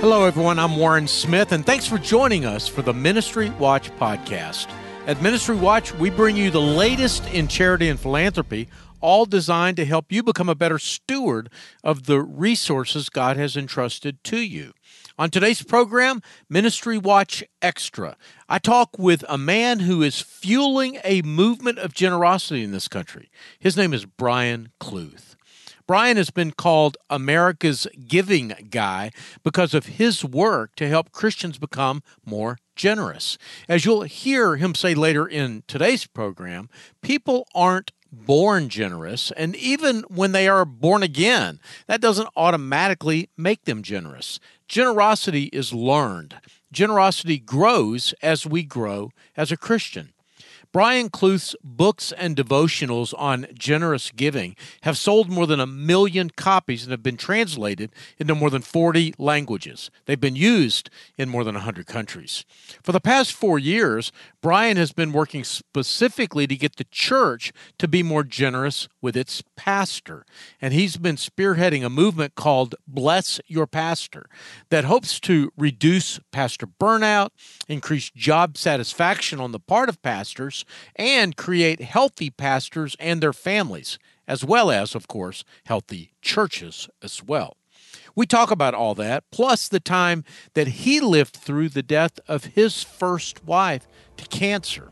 Hello, everyone. I'm Warren Smith, and thanks for joining us for the Ministry Watch podcast. At Ministry Watch, we bring you the latest in charity and philanthropy, all designed to help you become a better steward of the resources God has entrusted to you. On today's program, Ministry Watch Extra, I talk with a man who is fueling a movement of generosity in this country. His name is Brian Kluth. Brian has been called America's giving guy because of his work to help Christians become more generous. As you'll hear him say later in today's program, people aren't born generous, and even when they are born again, that doesn't automatically make them generous. Generosity is learned. Generosity grows as we grow as a Christian. Brian Kluth's books and devotionals on generous giving have sold more than a million copies and have been translated into more than 40 languages. They've been used in more than 100 countries. For the past four years, Brian has been working specifically to get the church to be more generous with its pastor. And he's been spearheading a movement called Bless Your Pastor that hopes to reduce pastor burnout, increase job satisfaction on the part of pastors, and create healthy pastors and their families, as well as, of course, healthy churches as well. We talk about all that, plus the time that he lived through the death of his first wife to cancer.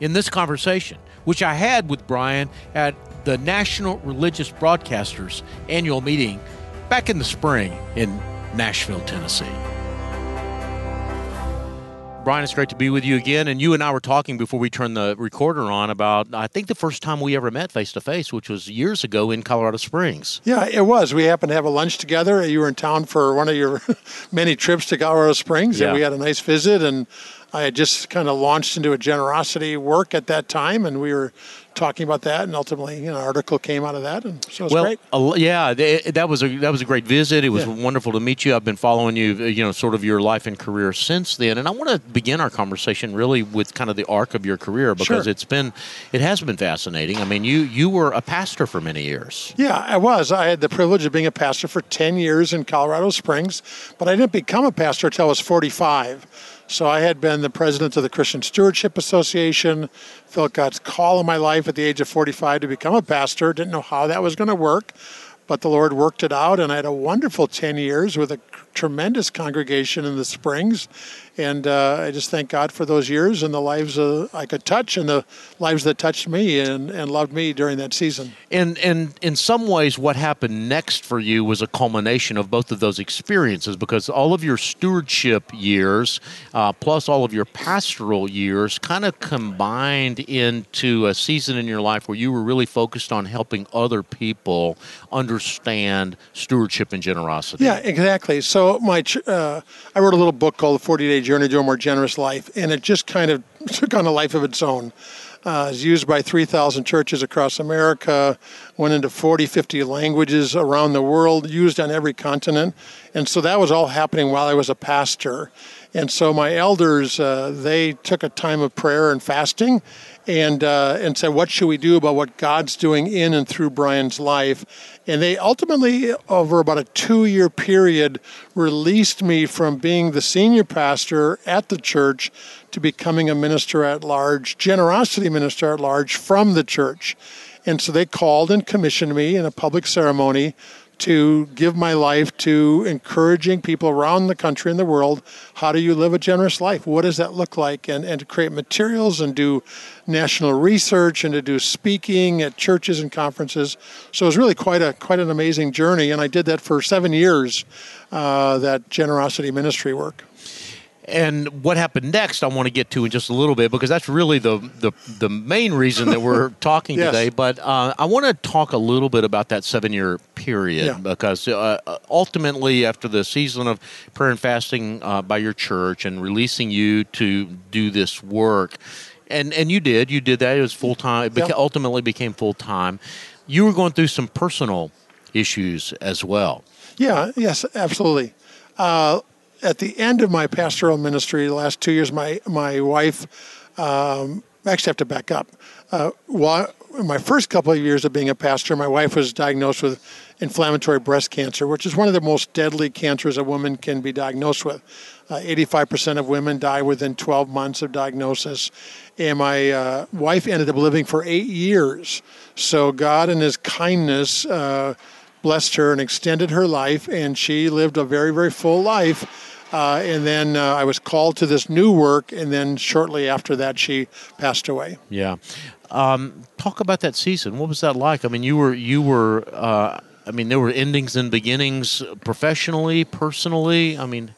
In this conversation, which I had with Brian at the National Religious Broadcasters annual meeting back in the spring in Nashville, Tennessee. Brian, it's great to be with you again. And you and I were talking before we turned the recorder on about, I think, the first time we ever met face to face, which was years ago in Colorado Springs. Yeah, it was. We happened to have a lunch together. You were in town for one of your many trips to Colorado Springs, yeah. and we had a nice visit. And I had just kind of launched into a generosity work at that time, and we were talking about that, and ultimately, you know, an article came out of that, and so it was well, great. Uh, yeah, that was a that was a great visit. It was yeah. wonderful to meet you. I've been following you, you know, sort of your life and career since then, and I want to begin our conversation really with kind of the arc of your career because sure. it's been it has been fascinating. I mean, you you were a pastor for many years. Yeah, I was. I had the privilege of being a pastor for ten years in Colorado Springs, but I didn't become a pastor until I was forty five. So I had been the president of the Christian Stewardship Association, felt God's call in my life at the age of 45 to become a pastor. Didn't know how that was going to work, but the Lord worked it out, and I had a wonderful 10 years with a tremendous congregation in the Springs and uh, I just thank God for those years and the lives uh, I could touch and the lives that touched me and, and loved me during that season. And and in some ways, what happened next for you was a culmination of both of those experiences because all of your stewardship years, uh, plus all of your pastoral years, kind of combined into a season in your life where you were really focused on helping other people understand stewardship and generosity. Yeah, exactly. So my uh, I wrote a little book called The Forty Day journey to a more generous life, and it just kind of took on a life of its own. Uh, it's used by 3,000 churches across America, went into 40, 50 languages around the world, used on every continent. And so that was all happening while I was a pastor. And so my elders, uh, they took a time of prayer and fasting and, uh, and said, What should we do about what God's doing in and through Brian's life? And they ultimately, over about a two year period, released me from being the senior pastor at the church to becoming a minister at large, generosity minister at large from the church. And so they called and commissioned me in a public ceremony to give my life to encouraging people around the country and the world how do you live a generous life? What does that look like? And, and to create materials and do national research and to do speaking at churches and conferences. So it was really quite a quite an amazing journey. And i did that for seven years uh, that generosity ministry work and what happened next, I want to get to in just a little bit because that's really the the, the main reason that we're talking yes. today. But uh, I want to talk a little bit about that seven year period yeah. because uh, ultimately, after the season of prayer and fasting uh, by your church and releasing you to do this work, and and you did, you did that. It was full time. It beca- yeah. ultimately became full time. You were going through some personal issues as well. Yeah. Yes. Absolutely. Uh, at the end of my pastoral ministry, the last two years, my my wife, um, actually have to back up. Uh, while my first couple of years of being a pastor, my wife was diagnosed with inflammatory breast cancer, which is one of the most deadly cancers a woman can be diagnosed with. Uh, 85% of women die within 12 months of diagnosis. And my uh, wife ended up living for eight years. So God, in His kindness, uh, blessed her and extended her life, and she lived a very, very full life. Uh, and then uh, I was called to this new work, and then shortly after that, she passed away. Yeah. Um, talk about that season. What was that like? I mean, you were you were. Uh, I mean, there were endings and beginnings professionally, personally. I mean,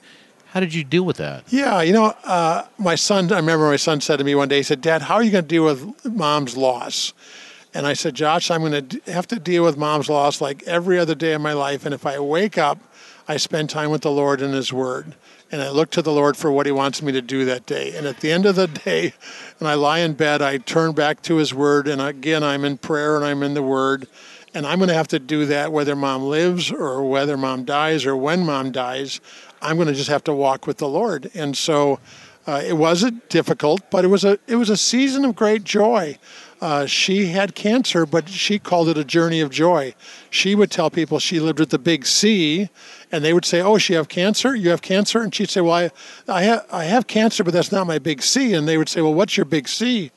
how did you deal with that? Yeah, you know, uh, my son. I remember my son said to me one day. He said, "Dad, how are you going to deal with mom's loss?" And I said, "Josh, I'm going to have to deal with mom's loss like every other day of my life. And if I wake up, I spend time with the Lord and His Word." And I look to the Lord for what He wants me to do that day. And at the end of the day, when I lie in bed, I turn back to His Word, and again, I'm in prayer and I'm in the Word. And I'm going to have to do that whether mom lives or whether mom dies or when mom dies. I'm going to just have to walk with the Lord. And so uh, it wasn't difficult, but it was a it was a season of great joy. Uh, she had cancer, but she called it a journey of joy. She would tell people she lived with the big C, and they would say, "Oh, she have cancer? You have cancer?" And she'd say, "Well, I, I have I have cancer, but that's not my big C." And they would say, "Well, what's your big C?"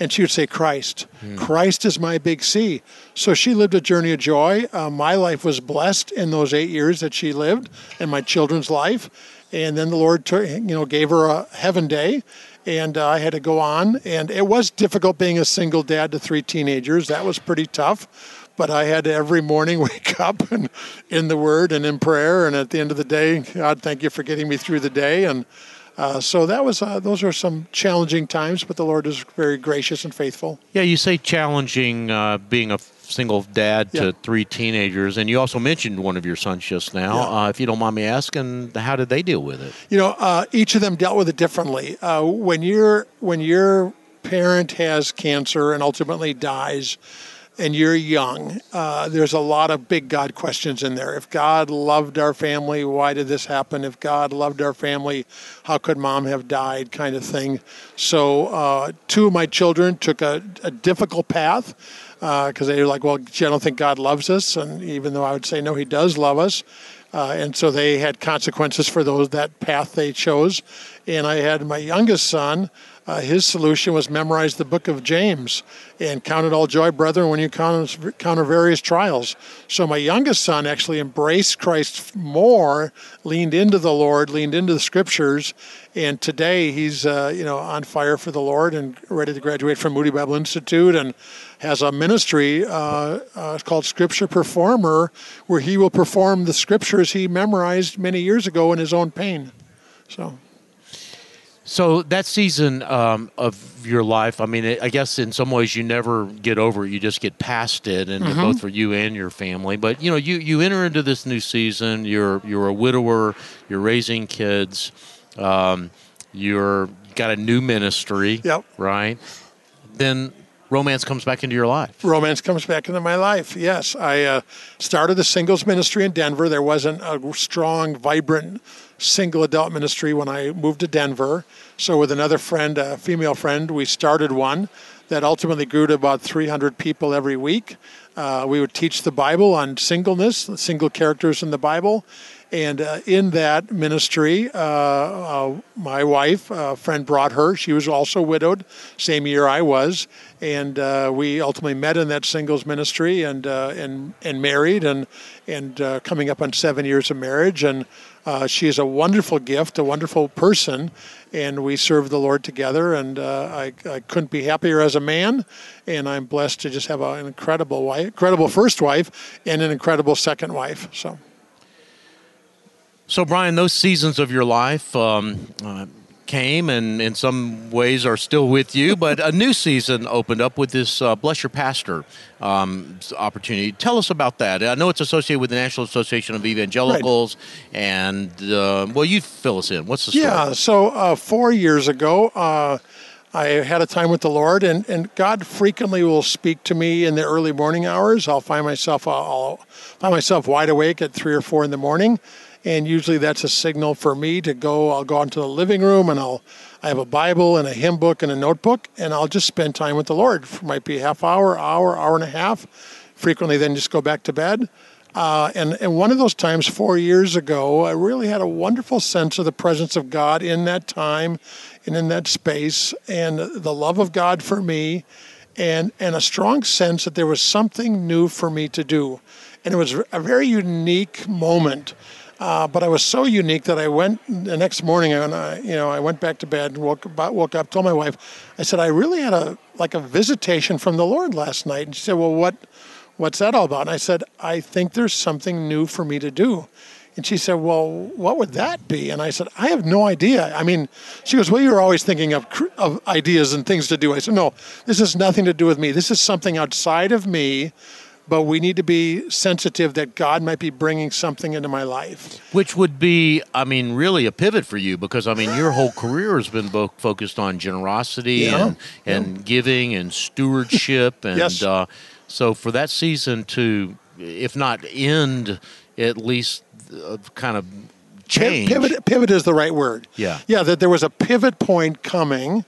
And she would say, Christ. Hmm. Christ is my big C. So she lived a journey of joy. Uh, my life was blessed in those eight years that she lived, and my children's life. And then the Lord, you know, gave her a heaven day, and uh, I had to go on. And it was difficult being a single dad to three teenagers. That was pretty tough. But I had to every morning wake up and in the Word and in prayer. And at the end of the day, God, thank you for getting me through the day. And uh, so that was uh, those are some challenging times, but the Lord is very gracious and faithful. Yeah, you say challenging uh, being a single dad to yeah. three teenagers, and you also mentioned one of your sons just now. Yeah. Uh, if you don't mind me asking, how did they deal with it? You know, uh, each of them dealt with it differently. when you're when your parent has cancer and ultimately dies and you're young, uh, there's a lot of big God questions in there. If God loved our family, why did this happen? If God loved our family, how could mom have died? Kind of thing. So, uh, two of my children took a, a difficult path because uh, they were like, well, I don't think God loves us. And even though I would say, no, He does love us. Uh, and so they had consequences for those that path they chose. And I had my youngest son uh, his solution was memorize the book of James and count it all joy, brethren, when you encounter various trials. So my youngest son actually embraced Christ more, leaned into the Lord, leaned into the scriptures, and today he's uh, you know on fire for the Lord and ready to graduate from Moody Bible Institute and has a ministry uh, uh, called Scripture Performer, where he will perform the scriptures he memorized many years ago in his own pain. So. So that season um, of your life, I mean, I guess in some ways you never get over it; you just get past it, and mm-hmm. both for you and your family. But you know, you you enter into this new season. You're you're a widower. You're raising kids. Um, you're got a new ministry. Yep. Right. Then romance comes back into your life. Romance comes back into my life. Yes, I uh, started a singles ministry in Denver. There wasn't a strong, vibrant single adult ministry when I moved to Denver. So, with another friend, a female friend, we started one that ultimately grew to about 300 people every week. Uh, we would teach the Bible on singleness, single characters in the Bible. And uh, in that ministry, uh, uh my wife, a friend brought her. She was also widowed, same year I was. And uh, we ultimately met in that singles ministry and, uh, and, and married and, and coming up on seven years of marriage. And uh, she is a wonderful gift, a wonderful person, and we serve the Lord together. And uh, I, I, couldn't be happier as a man. And I'm blessed to just have an incredible wife, incredible first wife, and an incredible second wife. So. So, Brian, those seasons of your life, um, uh, came and in some ways are still with you, but a new season opened up with this uh, Bless Your Pastor um, opportunity. Tell us about that. I know it's associated with the National Association of Evangelicals, right. and uh, well, you fill us in. What's the story? Yeah, so uh, four years ago, uh, I had a time with the Lord, and, and God frequently will speak to me in the early morning hours. I'll find myself I'll find myself wide awake at three or four in the morning and usually that's a signal for me to go. I'll go into the living room and I'll I have a Bible and a hymn book and a notebook, and I'll just spend time with the Lord. It might be a half hour, hour, hour and a half. Frequently, then just go back to bed. Uh, and, and one of those times, four years ago, I really had a wonderful sense of the presence of God in that time and in that space, and the love of God for me, and, and a strong sense that there was something new for me to do. And it was a very unique moment. Uh, but I was so unique that I went the next morning and I, you know, I went back to bed and woke, woke up, told my wife, I said, I really had a like a visitation from the Lord last night. And she said, Well, what what's that all about? And I said, I think there's something new for me to do. And she said, Well, what would that be? And I said, I have no idea. I mean, she goes, Well, you're always thinking of, of ideas and things to do. I said, No, this has nothing to do with me. This is something outside of me but we need to be sensitive that God might be bringing something into my life. Which would be, I mean, really a pivot for you because, I mean, your whole career has been focused on generosity yeah. and, and yeah. giving and stewardship. And yes. uh, so for that season to, if not end, at least uh, kind of change. Pivot, pivot is the right word. Yeah. Yeah, that there was a pivot point coming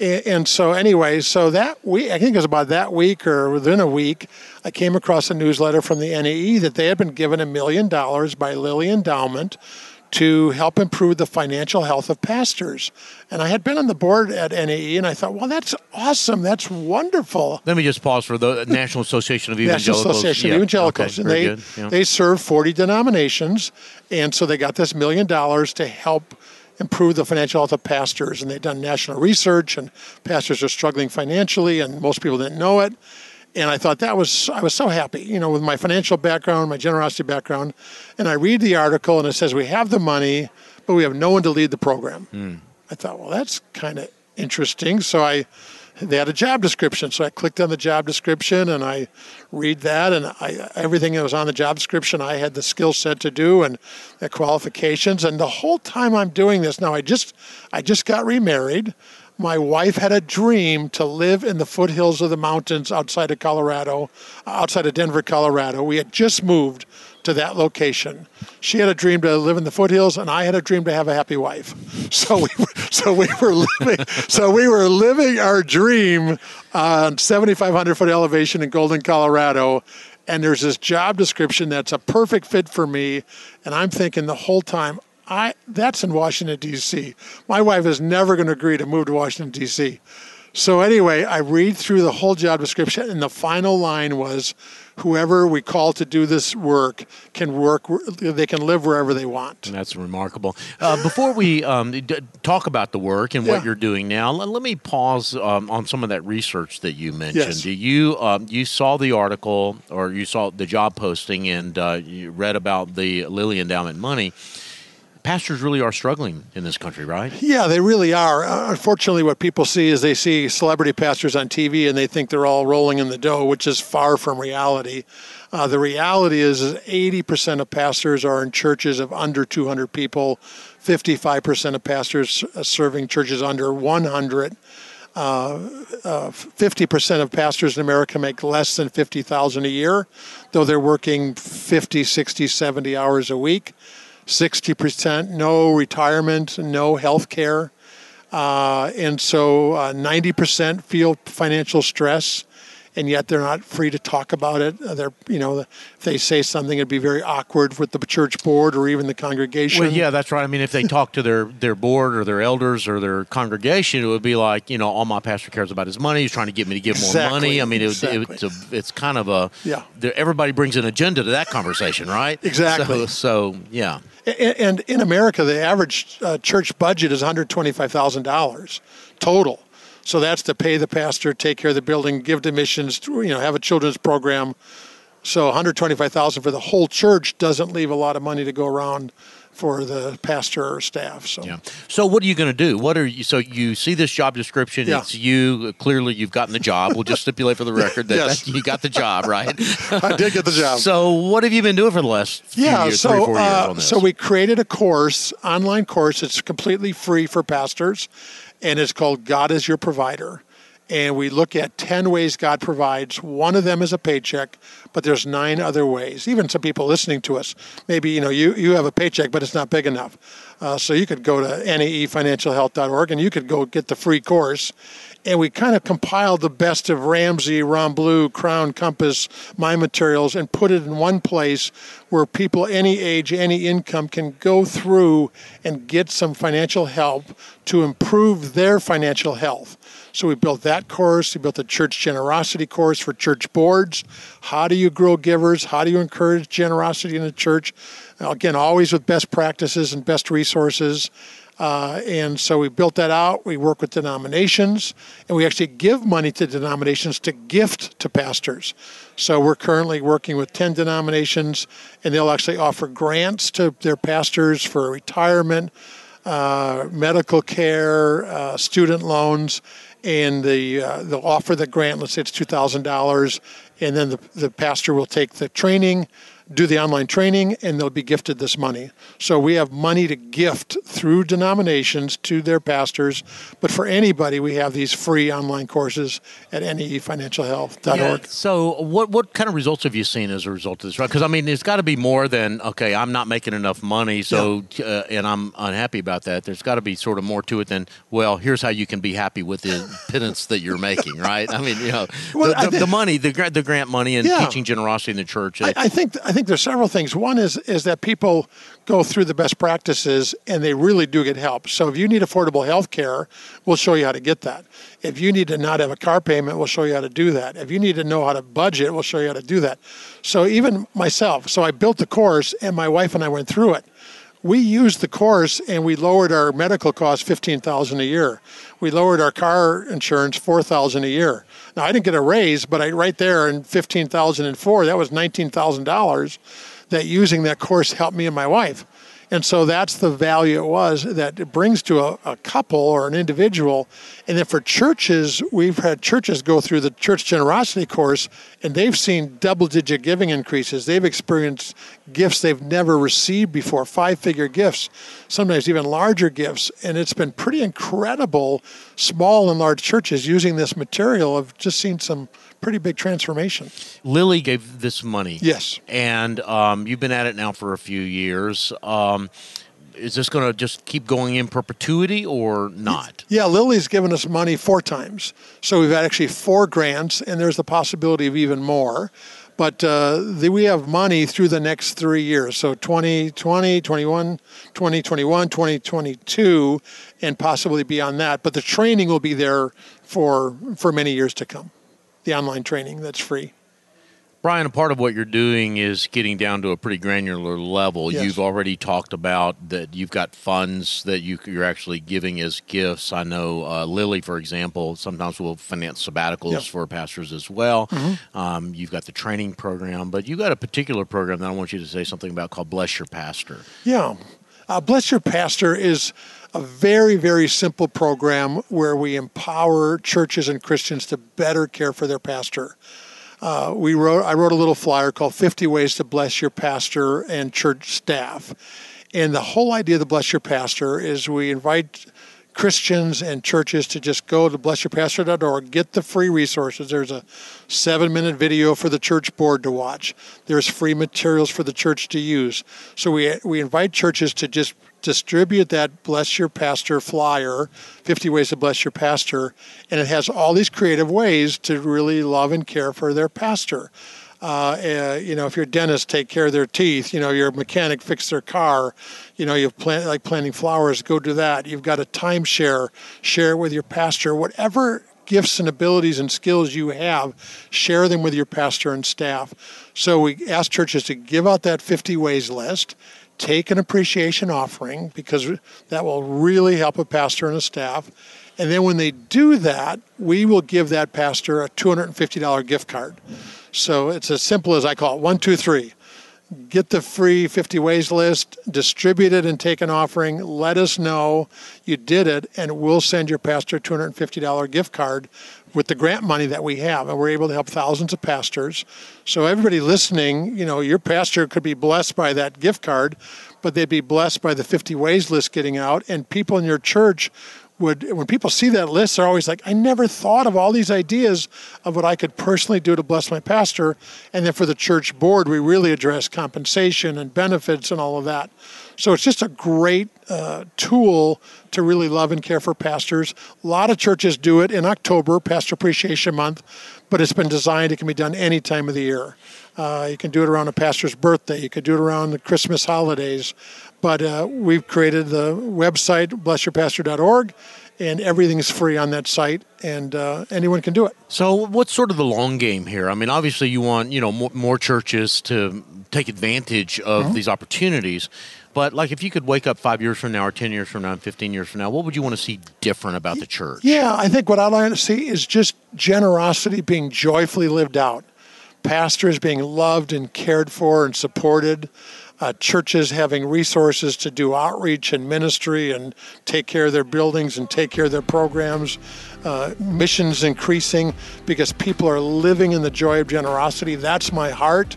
and so anyway, so that week, I think it was about that week or within a week, I came across a newsletter from the NAE that they had been given a million dollars by Lilly Endowment to help improve the financial health of pastors. And I had been on the board at NAE, and I thought, well, that's awesome. That's wonderful. Let me just pause for the National Association of Evangelicals. National Association yeah. of Evangelicals. Okay. and they, yeah. they serve 40 denominations. And so they got this million dollars to help improve the financial health of pastors. And they've done national research, and pastors are struggling financially, and most people didn't know it. And I thought that was, I was so happy, you know, with my financial background, my generosity background. And I read the article, and it says, We have the money, but we have no one to lead the program. Mm. I thought, well, that's kind of interesting. So I they had a job description. So I clicked on the job description and I read that, and I, everything that was on the job description, I had the skill set to do and the qualifications. And the whole time I'm doing this now, I just I just got remarried. My wife had a dream to live in the foothills of the mountains outside of Colorado, outside of Denver, Colorado. We had just moved to that location. She had a dream to live in the foothills, and I had a dream to have a happy wife. So we were, so we were living so we were living our dream on 7,500 foot elevation in Golden, Colorado. And there's this job description that's a perfect fit for me, and I'm thinking the whole time, I that's in Washington D.C. My wife is never going to agree to move to Washington D.C. So anyway, I read through the whole job description, and the final line was, "Whoever we call to do this work can work. They can live wherever they want." That's remarkable. Uh, before we um, d- talk about the work and what you're doing now, let, let me pause um, on some of that research that you mentioned. Yes. You um, you saw the article or you saw the job posting and uh, you read about the Lilly Endowment money pastors really are struggling in this country, right? Yeah, they really are. Uh, unfortunately, what people see is they see celebrity pastors on TV and they think they're all rolling in the dough, which is far from reality. Uh, the reality is, is 80% of pastors are in churches of under 200 people, 55% of pastors uh, serving churches under 100. Uh, uh, 50% of pastors in America make less than 50,000 a year, though they're working 50, 60, 70 hours a week. 60%, no retirement, no health care. Uh, and so uh, 90% feel financial stress and yet they're not free to talk about it. Uh, they're, you know, if they say something, it'd be very awkward with the church board or even the congregation. Well, yeah, that's right. I mean, if they talk to their, their board or their elders or their congregation, it would be like, you know, all my pastor cares about is money. He's trying to get me to give exactly. more money. I mean, it, exactly. it, it's, a, it's kind of a, yeah. Everybody brings an agenda to that conversation, right? exactly. So, so yeah. And in America, the average uh, church budget is $125,000 total. So that's to pay the pastor, take care of the building, give to missions, you know, have a children's program. So 125,000 for the whole church doesn't leave a lot of money to go around for the pastor or staff. So yeah. So what are you going to do? What are you? So you see this job description. Yeah. It's you. Clearly, you've gotten the job. We'll just stipulate for the record that, yes. that you got the job, right? I did get the job. So what have you been doing for the last yeah? Years, so three, four years uh, on this? so we created a course, online course. It's completely free for pastors and it's called God is Your Provider. And we look at 10 ways God provides. One of them is a paycheck, but there's nine other ways. Even some people listening to us, maybe you know you, you have a paycheck, but it's not big enough. Uh, so you could go to naefinancialhealth.org and you could go get the free course and we kind of compiled the best of Ramsey, Ron Blue, Crown, Compass, my materials, and put it in one place where people any age, any income can go through and get some financial help to improve their financial health. So we built that course. We built a church generosity course for church boards. How do you grow givers? How do you encourage generosity in the church? Again, always with best practices and best resources. Uh, and so we built that out. We work with denominations, and we actually give money to denominations to gift to pastors. So we're currently working with 10 denominations, and they'll actually offer grants to their pastors for retirement, uh, medical care, uh, student loans, and the, uh, they'll offer the grant. Let's say it's $2,000, and then the, the pastor will take the training do the online training and they'll be gifted this money. So we have money to gift through denominations to their pastors. But for anybody, we have these free online courses at naefinancialhealth.org. Yeah, so what, what kind of results have you seen as a result of this? Because, I mean, it's got to be more than, okay, I'm not making enough money, so yeah. uh, and I'm unhappy about that. There's got to be sort of more to it than, well, here's how you can be happy with the pittance that you're making, right? I mean, you know, well, the, the, the, money, the, the grant money and yeah. teaching generosity in the church. I, I think I think there's several things. One is is that people go through the best practices and they really do get help. So if you need affordable health care, we'll show you how to get that. If you need to not have a car payment, we'll show you how to do that. If you need to know how to budget, we'll show you how to do that. So even myself, so I built the course and my wife and I went through it we used the course and we lowered our medical costs 15000 a year we lowered our car insurance 4000 a year now i didn't get a raise but i right there in 15004 that was $19000 that using that course helped me and my wife and so that's the value it was that it brings to a, a, couple or an individual. And then for churches, we've had churches go through the church generosity course and they've seen double digit giving increases. They've experienced gifts they've never received before, five figure gifts, sometimes even larger gifts. And it's been pretty incredible, small and large churches using this material. I've just seen some pretty big transformation. Lilly gave this money. Yes. And um, you've been at it now for a few years. Um, is this going to just keep going in perpetuity or not? Yeah, Lilly's given us money four times. So we've had actually four grants, and there's the possibility of even more. But uh, the, we have money through the next three years. So 2020, 21, 2021, 2022, and possibly beyond that. But the training will be there for, for many years to come the online training that's free. Brian, a part of what you're doing is getting down to a pretty granular level. Yes. You've already talked about that you've got funds that you, are actually giving as gifts. I know uh, Lilly, for example, sometimes will finance sabbaticals yep. for pastors as well. Mm-hmm. Um, you've got the training program, but you've got a particular program that I want you to say something about called Bless Your Pastor. Yeah. Uh, Bless Your Pastor is a very, very simple program where we empower churches and Christians to better care for their pastor. Uh, we wrote, I wrote a little flyer called 50 Ways to Bless Your Pastor and Church Staff. And the whole idea of the Bless Your Pastor is we invite Christians and churches to just go to blessyourpastor.org, get the free resources. There's a seven minute video for the church board to watch, there's free materials for the church to use. So we, we invite churches to just distribute that Bless Your Pastor flyer, 50 Ways to Bless Your Pastor, and it has all these creative ways to really love and care for their pastor. Uh, uh, you know, if you're dentist, take care of their teeth. You know, you're mechanic, fix their car. You know, you've plant like planting flowers, go do that. You've got a timeshare, share it with your pastor. Whatever gifts and abilities and skills you have, share them with your pastor and staff. So we ask churches to give out that 50 ways list take an appreciation offering because that will really help a pastor and a staff. And then when they do that, we will give that pastor a $250 gift card. So it's as simple as I call it one, two, three. Get the free 50 ways list, distribute it and take an offering. Let us know you did it, and we'll send your pastor a $250 gift card with the grant money that we have, and we're able to help thousands of pastors. So everybody listening, you know, your pastor could be blessed by that gift card, but they'd be blessed by the 50 ways list getting out, and people in your church would when people see that list, they're always like, I never thought of all these ideas of what I could personally do to bless my pastor. And then for the church board, we really address compensation and benefits and all of that. So it's just a great uh, tool to really love and care for pastors. A lot of churches do it in October, Pastor Appreciation Month, but it's been designed, it can be done any time of the year. Uh, you can do it around a pastor's birthday. You could do it around the Christmas holidays. But uh, we've created the website, blessyourpastor.org, and everything's free on that site, and uh, anyone can do it. So, what's sort of the long game here? I mean, obviously, you want you know more, more churches to take advantage of mm-hmm. these opportunities. But like, if you could wake up five years from now, or ten years from now, and fifteen years from now, what would you want to see different about the church? Yeah, I think what I'd like to see is just generosity being joyfully lived out, pastors being loved and cared for and supported uh, churches having resources to do outreach and ministry and take care of their buildings and take care of their programs, uh, missions increasing because people are living in the joy of generosity. That's my heart.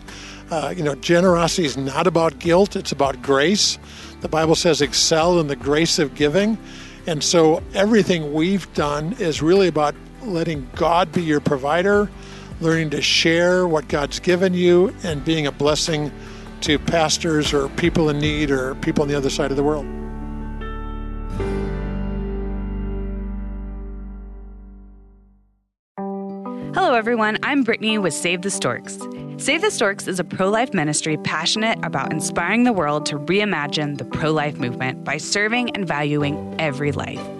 Uh, you know, generosity is not about guilt, it's about grace. The Bible says, excel in the grace of giving. And so everything we've done is really about letting God be your provider, learning to share what God's given you, and being a blessing to pastors or people in need or people on the other side of the world. Hello, everyone. I'm Brittany with Save the Storks. Save the Storks is a pro life ministry passionate about inspiring the world to reimagine the pro life movement by serving and valuing every life.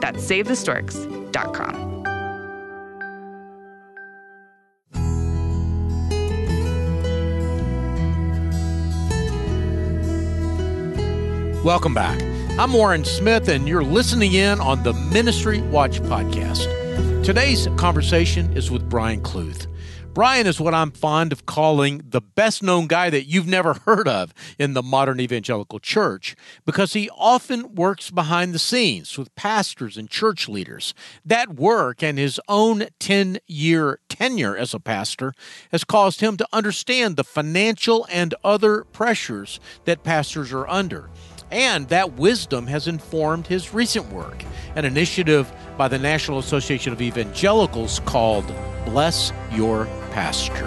That's SaveTheStorks.com. Welcome back. I'm Warren Smith, and you're listening in on the Ministry Watch podcast. Today's conversation is with Brian Kluth. Brian is what I'm fond of calling the best known guy that you've never heard of in the modern evangelical church because he often works behind the scenes with pastors and church leaders. That work and his own 10 year tenure as a pastor has caused him to understand the financial and other pressures that pastors are under. And that wisdom has informed his recent work, an initiative by the National Association of Evangelicals called Bless Your Pastor.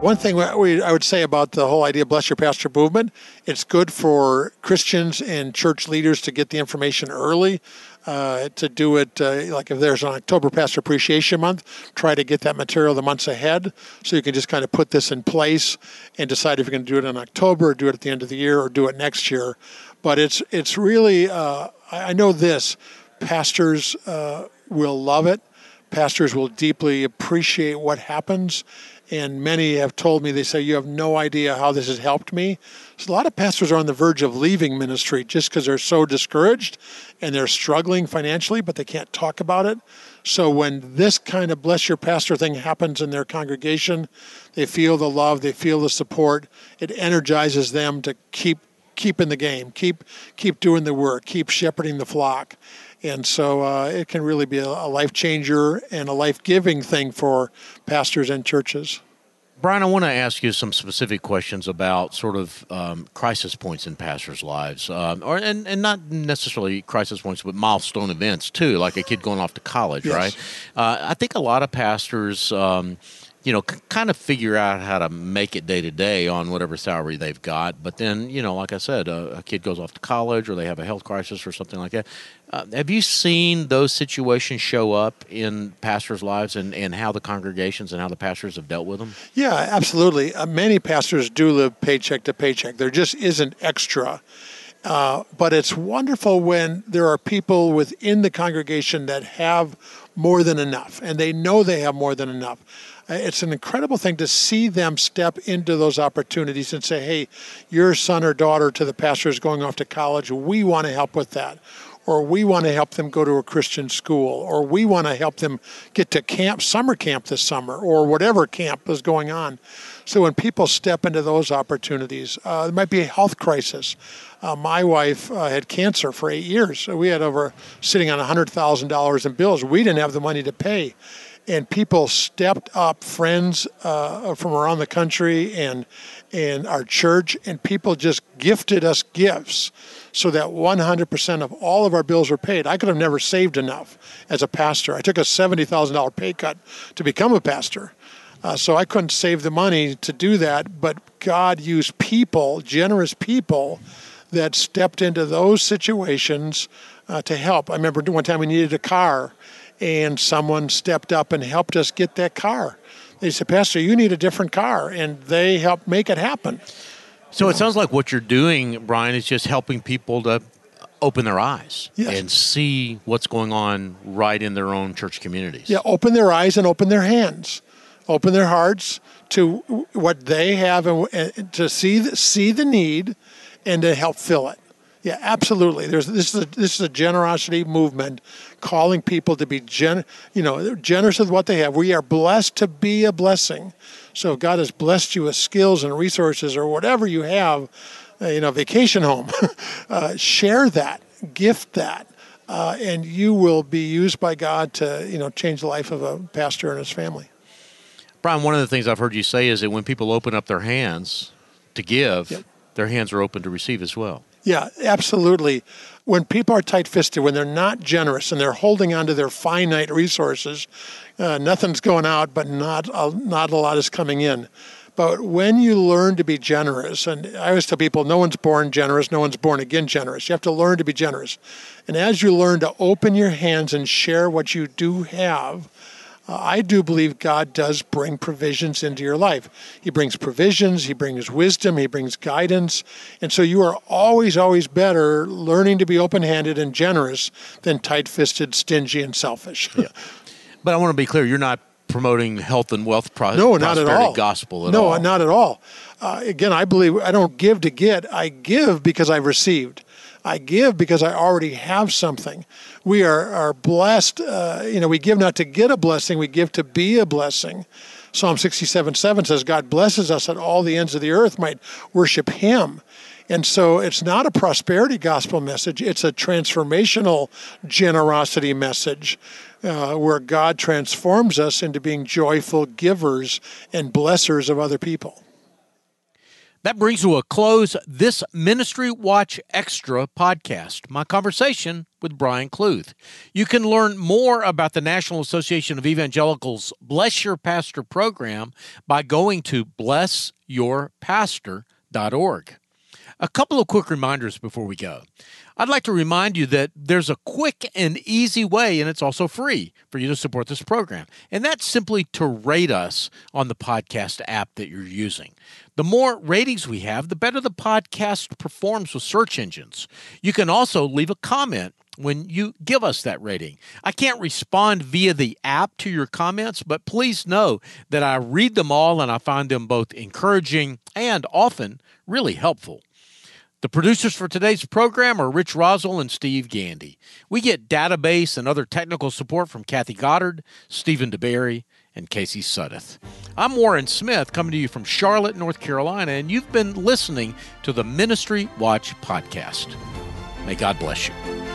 One thing we, I would say about the whole idea of Bless Your Pastor movement, it's good for Christians and church leaders to get the information early. Uh, to do it uh, like if there's an October Pastor Appreciation Month, try to get that material the months ahead so you can just kind of put this in place and decide if you're going to do it in October or do it at the end of the year or do it next year. But it's it's really uh, I know this pastors uh, will love it. Pastors will deeply appreciate what happens. And many have told me they say you have no idea how this has helped me. So a lot of pastors are on the verge of leaving ministry just because they're so discouraged and they're struggling financially but they can't talk about it. So when this kind of bless your pastor thing happens in their congregation they feel the love they feel the support. It energizes them to keep keep in the game keep keep doing the work keep shepherding the flock and so uh, it can really be a, a life changer and a life giving thing for pastors and churches. Brian, I want to ask you some specific questions about sort of um, crisis points in pastors' lives, um, or and, and not necessarily crisis points, but milestone events too, like a kid going off to college, yes. right? Uh, I think a lot of pastors. Um, you know, c- kind of figure out how to make it day to day on whatever salary they've got. But then, you know, like I said, a, a kid goes off to college or they have a health crisis or something like that. Uh, have you seen those situations show up in pastors' lives and, and how the congregations and how the pastors have dealt with them? Yeah, absolutely. Uh, many pastors do live paycheck to paycheck. There just isn't extra. Uh, but it's wonderful when there are people within the congregation that have more than enough and they know they have more than enough. It's an incredible thing to see them step into those opportunities and say, hey, your son or daughter to the pastor is going off to college. We want to help with that. or we want to help them go to a Christian school, or we want to help them get to camp, summer camp this summer, or whatever camp is going on. So when people step into those opportunities, uh, there might be a health crisis. Uh, my wife uh, had cancer for eight years. So we had over sitting on $100,000 in bills. We didn't have the money to pay. And people stepped up, friends uh, from around the country and, and our church, and people just gifted us gifts so that 100% of all of our bills were paid. I could have never saved enough as a pastor. I took a $70,000 pay cut to become a pastor. Uh, so I couldn't save the money to do that, but God used people, generous people, that stepped into those situations uh, to help. I remember one time we needed a car, and someone stepped up and helped us get that car. They said, Pastor, you need a different car, and they helped make it happen. So it sounds like what you're doing, Brian, is just helping people to open their eyes Yes. and see what's going on right in their own church communities. Yeah, open their eyes and open their hands, open their hearts to what they have and, and to see the, see the need and to help fill it. Yeah, absolutely. There's this is a, this is a generosity movement, calling people to be gen, you know, generous with what they have. We are blessed to be a blessing. So if God has blessed you with skills and resources or whatever you have, uh, you know, vacation home, uh, share that, gift that. Uh, and you will be used by God to, you know, change the life of a pastor and his family. Brian, one of the things I've heard you say is that when people open up their hands to give, Yep. their hands are open to receive as well. Yeah, absolutely. When people are tight fisted, when they're not generous and they're holding on to their finite resources, uh, nothing's going out, but not a, not a lot is coming in. But when you learn to be generous, and I always tell people, no one's born generous, no one's born again generous. You have to learn to be generous. And as you learn to open your hands and share what you do have, I do believe God does bring provisions into your life. He brings provisions, He brings wisdom, He brings guidance. And so you are always, always better learning to be open handed and generous than tight fisted, stingy, and selfish. yeah. But I want to be clear, you're not promoting health and wealth pro- no, not at all. gospel at no, all. not at all. Uh, again, I believe I don't give to get, I give because I've received. I give because I already have something. We are, are blessed. Uh, you know, we give not to get a blessing, we give to be a blessing. Psalm 67 7 says, God blesses us that all the ends of the earth might worship Him. And so it's not a prosperity gospel message, it's a transformational generosity message uh, where God transforms us into being joyful givers and blessers of other people. That brings to a close this Ministry Watch Extra podcast, my conversation with Brian Kluth. You can learn more about the National Association of Evangelicals Bless Your Pastor program by going to blessyourpastor.org. A couple of quick reminders before we go. I'd like to remind you that there's a quick and easy way, and it's also free for you to support this program. And that's simply to rate us on the podcast app that you're using. The more ratings we have, the better the podcast performs with search engines. You can also leave a comment when you give us that rating. I can't respond via the app to your comments, but please know that I read them all and I find them both encouraging and often really helpful. The producers for today's program are Rich Roswell and Steve Gandy. We get database and other technical support from Kathy Goddard, Stephen DeBerry, and Casey Suddeth. I'm Warren Smith coming to you from Charlotte, North Carolina, and you've been listening to the Ministry Watch podcast. May God bless you.